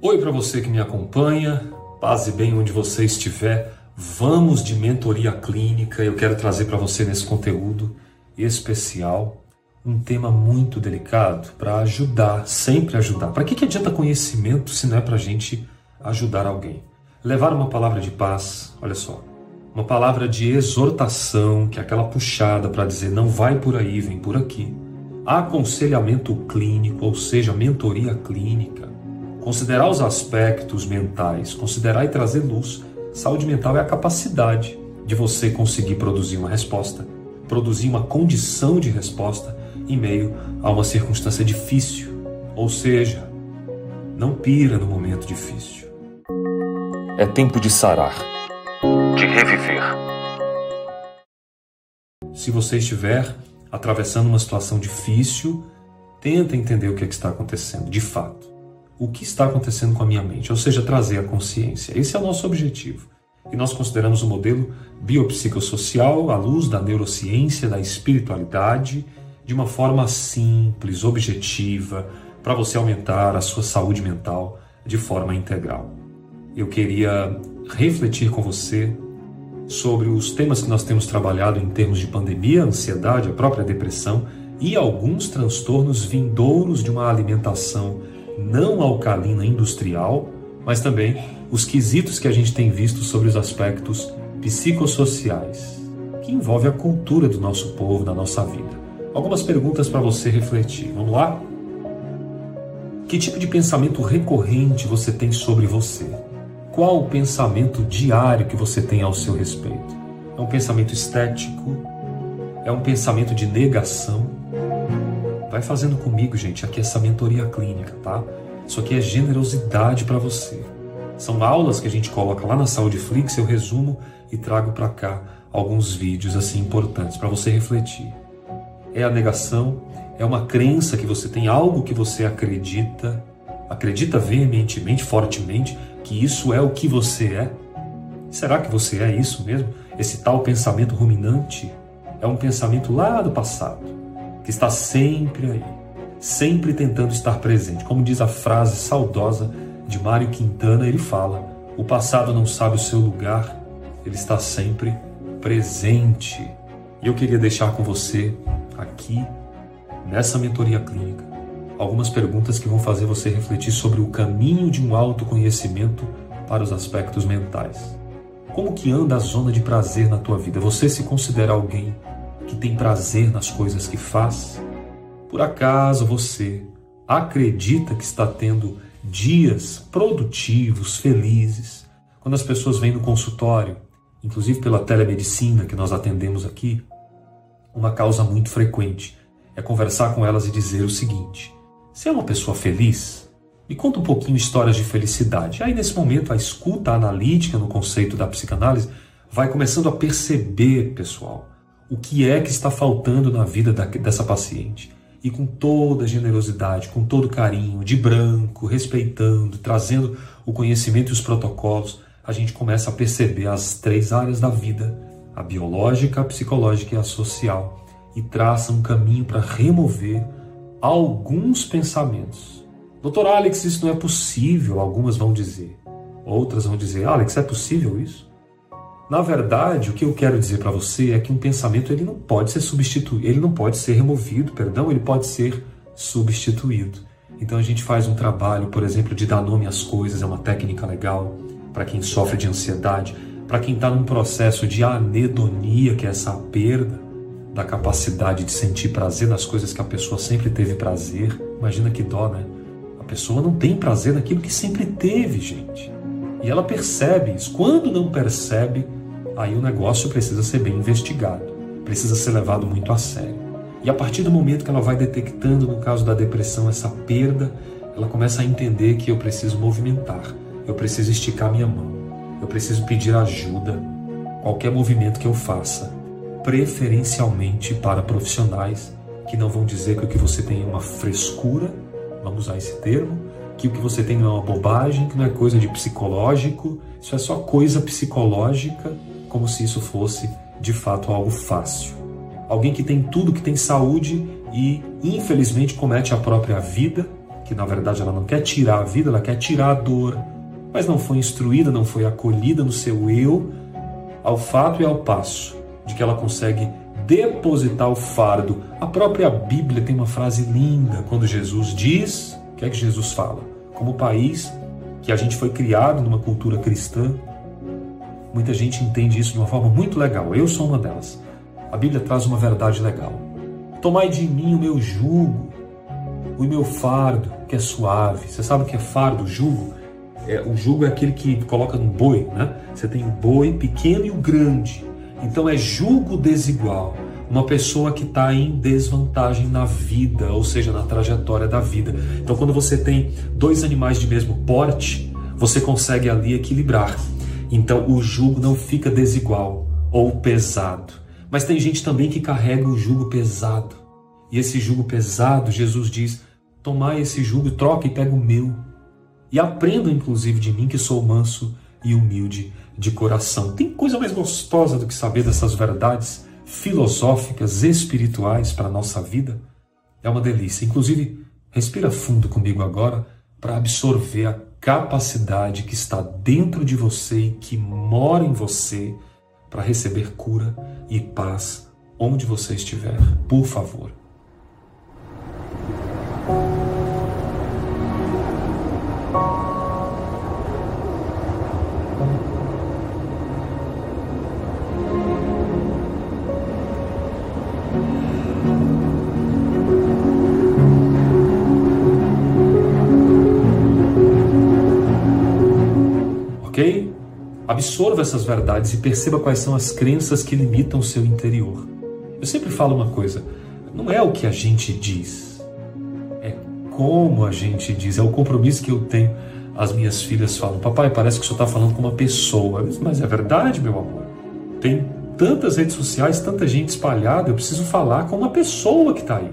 Oi para você que me acompanha, paz e bem onde você estiver. Vamos de mentoria clínica. Eu quero trazer para você nesse conteúdo especial um tema muito delicado para ajudar, sempre ajudar. Para que, que adianta conhecimento se não é para a gente ajudar alguém? Levar uma palavra de paz, olha só, uma palavra de exortação, que é aquela puxada para dizer não vai por aí, vem por aqui. Aconselhamento clínico, ou seja, mentoria clínica. Considerar os aspectos mentais, considerar e trazer luz. Saúde mental é a capacidade de você conseguir produzir uma resposta, produzir uma condição de resposta em meio a uma circunstância difícil. Ou seja, não pira no momento difícil. É tempo de sarar, de reviver. Se você estiver atravessando uma situação difícil, tenta entender o que, é que está acontecendo de fato. O que está acontecendo com a minha mente, ou seja, trazer a consciência. Esse é o nosso objetivo. E nós consideramos o modelo biopsicossocial à luz da neurociência, da espiritualidade de uma forma simples, objetiva, para você aumentar a sua saúde mental de forma integral. Eu queria refletir com você sobre os temas que nós temos trabalhado em termos de pandemia, ansiedade, a própria depressão e alguns transtornos vindouros de uma alimentação não alcalina industrial, mas também os quesitos que a gente tem visto sobre os aspectos psicossociais, que envolve a cultura do nosso povo, da nossa vida algumas perguntas para você refletir. Vamos lá? Que tipo de pensamento recorrente você tem sobre você? Qual o pensamento diário que você tem ao seu respeito? É um pensamento estético? É um pensamento de negação? Vai fazendo comigo, gente. Aqui é essa mentoria clínica, tá? Isso aqui é generosidade para você. São aulas que a gente coloca lá na Saúde Flix, eu resumo e trago para cá alguns vídeos assim importantes para você refletir é a negação, é uma crença que você tem, algo que você acredita, acredita veementemente, fortemente, que isso é o que você é? Será que você é isso mesmo? Esse tal pensamento ruminante é um pensamento lá do passado, que está sempre aí, sempre tentando estar presente. Como diz a frase saudosa de Mário Quintana, ele fala: o passado não sabe o seu lugar, ele está sempre presente. E eu queria deixar com você aqui, nessa mentoria clínica, algumas perguntas que vão fazer você refletir sobre o caminho de um autoconhecimento para os aspectos mentais. Como que anda a zona de prazer na tua vida? Você se considera alguém que tem prazer nas coisas que faz? Por acaso você acredita que está tendo dias produtivos, felizes? Quando as pessoas vêm no consultório, inclusive pela telemedicina que nós atendemos aqui, uma causa muito frequente é conversar com elas e dizer o seguinte: Você é uma pessoa feliz? Me conta um pouquinho histórias de felicidade. Aí, nesse momento, a escuta analítica no conceito da psicanálise vai começando a perceber, pessoal, o que é que está faltando na vida dessa paciente. E com toda generosidade, com todo carinho, de branco, respeitando, trazendo o conhecimento e os protocolos, a gente começa a perceber as três áreas da vida a biológica, a psicológica e a social, e traça um caminho para remover alguns pensamentos. Doutor Alex, isso não é possível, algumas vão dizer. Outras vão dizer, Alex, é possível isso? Na verdade, o que eu quero dizer para você é que um pensamento ele não pode ser substituído, ele não pode ser removido, perdão, ele pode ser substituído. Então a gente faz um trabalho, por exemplo, de dar nome às coisas, é uma técnica legal para quem sofre de ansiedade para quem está num processo de anedonia, que é essa perda da capacidade de sentir prazer nas coisas que a pessoa sempre teve prazer. Imagina que dó, né? A pessoa não tem prazer naquilo que sempre teve, gente. E ela percebe isso. Quando não percebe, aí o negócio precisa ser bem investigado, precisa ser levado muito a sério. E a partir do momento que ela vai detectando, no caso da depressão, essa perda, ela começa a entender que eu preciso movimentar, eu preciso esticar minha mão eu preciso pedir ajuda. Qualquer movimento que eu faça, preferencialmente para profissionais que não vão dizer que o que você tem é uma frescura, vamos usar esse termo, que o que você tem não é uma bobagem, que não é coisa de psicológico, isso é só coisa psicológica, como se isso fosse de fato algo fácil. Alguém que tem tudo, que tem saúde e infelizmente comete a própria vida, que na verdade ela não quer tirar a vida, ela quer tirar a dor, mas não foi instruída, não foi acolhida no seu eu, ao fato e ao passo de que ela consegue depositar o fardo. A própria Bíblia tem uma frase linda quando Jesus diz: o que é que Jesus fala? Como país que a gente foi criado numa cultura cristã, muita gente entende isso de uma forma muito legal. Eu sou uma delas. A Bíblia traz uma verdade legal. Tomai de mim o meu jugo, o meu fardo, que é suave. Você sabe o que é fardo, jugo? É, o jugo é aquele que coloca no boi, né? Você tem o boi pequeno e o grande. Então é julgo desigual. Uma pessoa que está em desvantagem na vida, ou seja, na trajetória da vida. Então, quando você tem dois animais de mesmo porte, você consegue ali equilibrar. Então, o jugo não fica desigual ou pesado. Mas tem gente também que carrega o jugo pesado. E esse jugo pesado, Jesus diz: tomai esse jugo, troca e pega o meu. E aprenda, inclusive, de mim que sou manso e humilde de coração. Tem coisa mais gostosa do que saber dessas verdades filosóficas, espirituais para a nossa vida? É uma delícia. Inclusive, respira fundo comigo agora para absorver a capacidade que está dentro de você e que mora em você para receber cura e paz onde você estiver. Por favor. Absorva essas verdades e perceba quais são as crenças que limitam o seu interior. Eu sempre falo uma coisa: não é o que a gente diz, é como a gente diz, é o compromisso que eu tenho. As minhas filhas falam: Papai, parece que o senhor está falando com uma pessoa. Mas é verdade, meu amor. Tem tantas redes sociais, tanta gente espalhada, eu preciso falar com uma pessoa que está aí.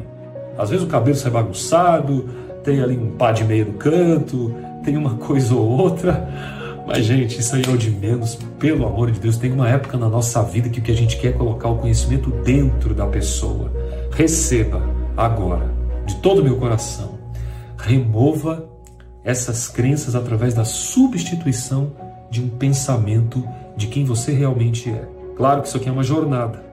Às vezes o cabelo sai bagunçado, tem ali um pá de meia no canto, tem uma coisa ou outra mas, gente, isso aí é o de menos. Pelo amor de Deus, tem uma época na nossa vida que o que a gente quer é colocar o conhecimento dentro da pessoa. Receba agora, de todo o meu coração. Remova essas crenças através da substituição de um pensamento de quem você realmente é. Claro que isso aqui é uma jornada.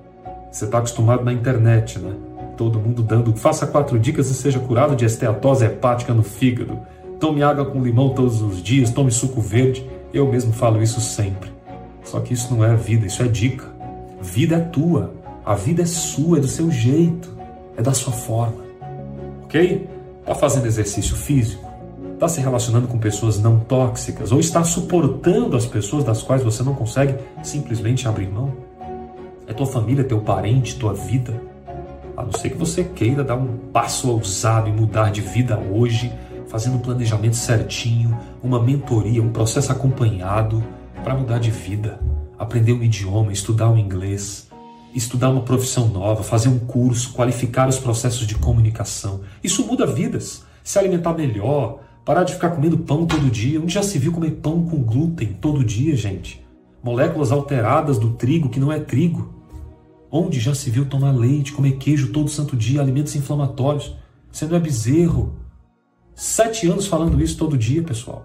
Você está acostumado na internet, né? Todo mundo dando, faça quatro dicas e seja curado de esteatose hepática no fígado. Tome água com limão todos os dias, tome suco verde. Eu mesmo falo isso sempre. Só que isso não é vida, isso é dica. Vida é tua, a vida é sua, é do seu jeito, é da sua forma. Ok? Está fazendo exercício físico? Está se relacionando com pessoas não tóxicas? Ou está suportando as pessoas das quais você não consegue simplesmente abrir mão? É tua família, teu parente, tua vida? A não ser que você queira dar um passo ousado e mudar de vida hoje fazendo um planejamento certinho, uma mentoria, um processo acompanhado para mudar de vida, aprender um idioma, estudar um inglês, estudar uma profissão nova, fazer um curso, qualificar os processos de comunicação. Isso muda vidas. Se alimentar melhor, parar de ficar comendo pão todo dia. Onde já se viu comer pão com glúten todo dia, gente? Moléculas alteradas do trigo que não é trigo. Onde já se viu tomar leite, comer queijo todo santo dia, alimentos inflamatórios? Você não é bezerro. Sete anos falando isso todo dia, pessoal.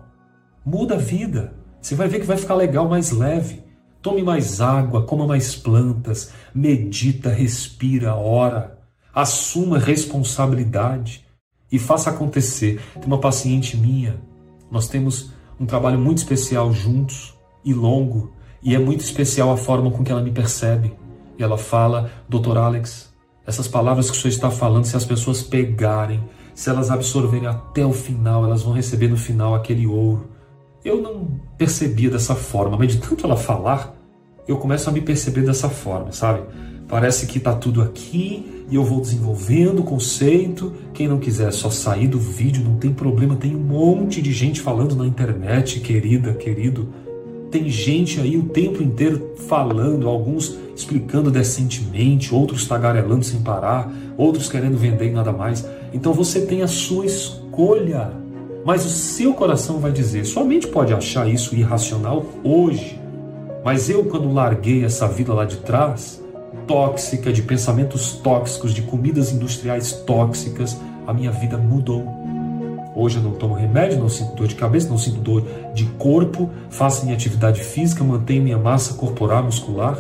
Muda a vida. Você vai ver que vai ficar legal, mais leve. Tome mais água, coma mais plantas, medita, respira, ora. Assuma responsabilidade e faça acontecer. Tem uma paciente minha, nós temos um trabalho muito especial juntos e longo, e é muito especial a forma com que ela me percebe. E ela fala, doutor Alex, essas palavras que o senhor está falando, se as pessoas pegarem, se elas absorverem até o final, elas vão receber no final aquele ouro. Eu não percebia dessa forma, mas de tanto ela falar, eu começo a me perceber dessa forma, sabe? Parece que está tudo aqui e eu vou desenvolvendo o conceito. Quem não quiser só sair do vídeo, não tem problema, tem um monte de gente falando na internet, querida, querido. Tem gente aí o tempo inteiro falando, alguns explicando decentemente, outros tagarelando sem parar, outros querendo vender e nada mais. Então você tem a sua escolha. Mas o seu coração vai dizer: somente pode achar isso irracional hoje. Mas eu, quando larguei essa vida lá de trás, tóxica, de pensamentos tóxicos, de comidas industriais tóxicas, a minha vida mudou. Hoje eu não tomo remédio, não sinto dor de cabeça, não sinto dor de corpo, faço minha atividade física, mantenho minha massa corporal muscular,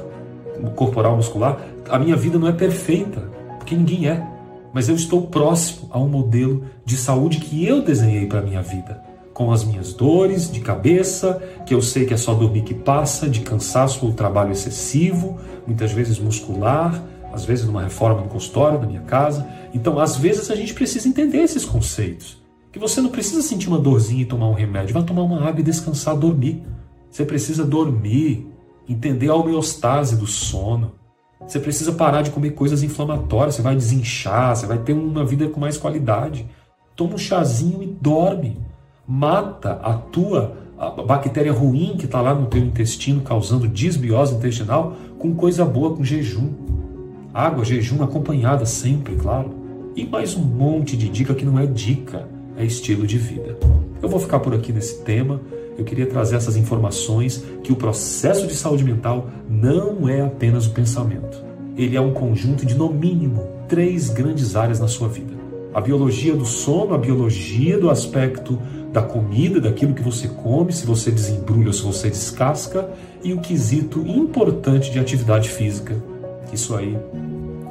corporal muscular. A minha vida não é perfeita, porque ninguém é, mas eu estou próximo a um modelo de saúde que eu desenhei para minha vida, com as minhas dores de cabeça, que eu sei que é só dormir que passa, de cansaço ou trabalho excessivo, muitas vezes muscular, às vezes numa reforma no consultório da minha casa. Então, às vezes a gente precisa entender esses conceitos. Que você não precisa sentir uma dorzinha e tomar um remédio, vai tomar uma água e descansar, dormir. Você precisa dormir, entender a homeostase do sono. Você precisa parar de comer coisas inflamatórias, você vai desinchar, você vai ter uma vida com mais qualidade. Toma um chazinho e dorme. Mata a tua a bactéria ruim que está lá no teu intestino causando disbiose intestinal com coisa boa, com jejum. Água, jejum acompanhada sempre, claro. E mais um monte de dica que não é dica, é estilo de vida. Eu vou ficar por aqui nesse tema. Eu queria trazer essas informações que o processo de saúde mental não é apenas o pensamento. Ele é um conjunto de, no mínimo, três grandes áreas na sua vida: a biologia do sono, a biologia do aspecto da comida, daquilo que você come, se você desembrulha ou se você descasca, e o quesito importante de atividade física. Isso aí,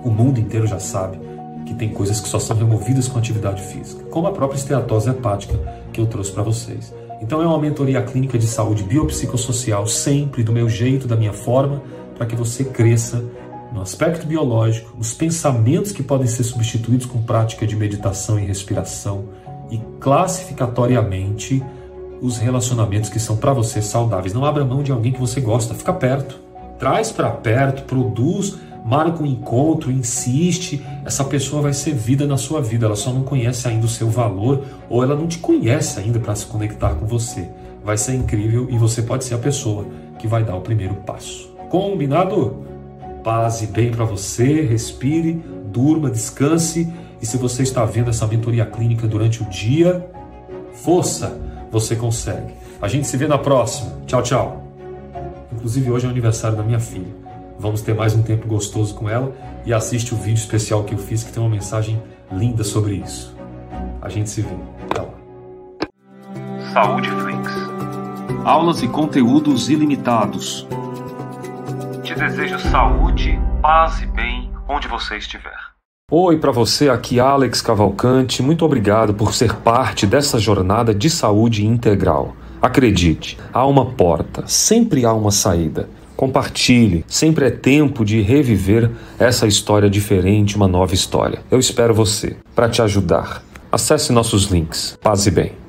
o mundo inteiro já sabe que tem coisas que só são removidas com atividade física, como a própria esteatose hepática que eu trouxe para vocês. Então é uma mentoria clínica de saúde biopsicossocial, sempre do meu jeito, da minha forma, para que você cresça no aspecto biológico, nos pensamentos que podem ser substituídos com prática de meditação e respiração, e classificatoriamente os relacionamentos que são para você saudáveis. Não abra mão de alguém que você gosta, fica perto. Traz para perto, produz, marca um encontro, insiste. Essa pessoa vai ser vida na sua vida, ela só não conhece ainda o seu valor ou ela não te conhece ainda para se conectar com você. Vai ser incrível e você pode ser a pessoa que vai dar o primeiro passo. Combinado? Paz e bem para você, respire, durma, descanse e se você está vendo essa mentoria clínica durante o dia, força, você consegue. A gente se vê na próxima. Tchau, tchau. Inclusive hoje é o aniversário da minha filha. Vamos ter mais um tempo gostoso com ela e assiste o vídeo especial que eu fiz que tem uma mensagem linda sobre isso. A gente se vê. Até lá. Saúde Flix. Aulas e conteúdos ilimitados. Te desejo saúde, paz e bem onde você estiver. Oi para você, aqui Alex Cavalcante. Muito obrigado por ser parte dessa jornada de saúde integral. Acredite, há uma porta, sempre há uma saída. Compartilhe, sempre é tempo de reviver essa história diferente, uma nova história. Eu espero você para te ajudar. Acesse nossos links. Paz e bem.